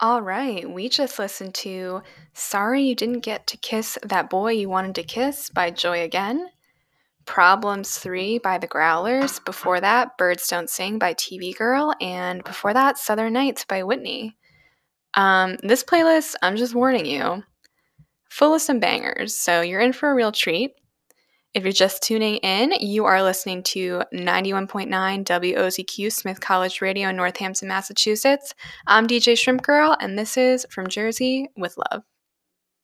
All right, we just listened to Sorry You Didn't Get to Kiss That Boy You Wanted to Kiss by Joy Again, Problems 3 by The Growlers, before that, Birds Don't Sing by TV Girl, and before that, Southern Nights by Whitney. Um, this playlist, I'm just warning you, full of some bangers, so you're in for a real treat. If you're just tuning in, you are listening to 91.9 WOZQ Smith College Radio in Northampton, Massachusetts. I'm DJ Shrimp Girl, and this is From Jersey with Love.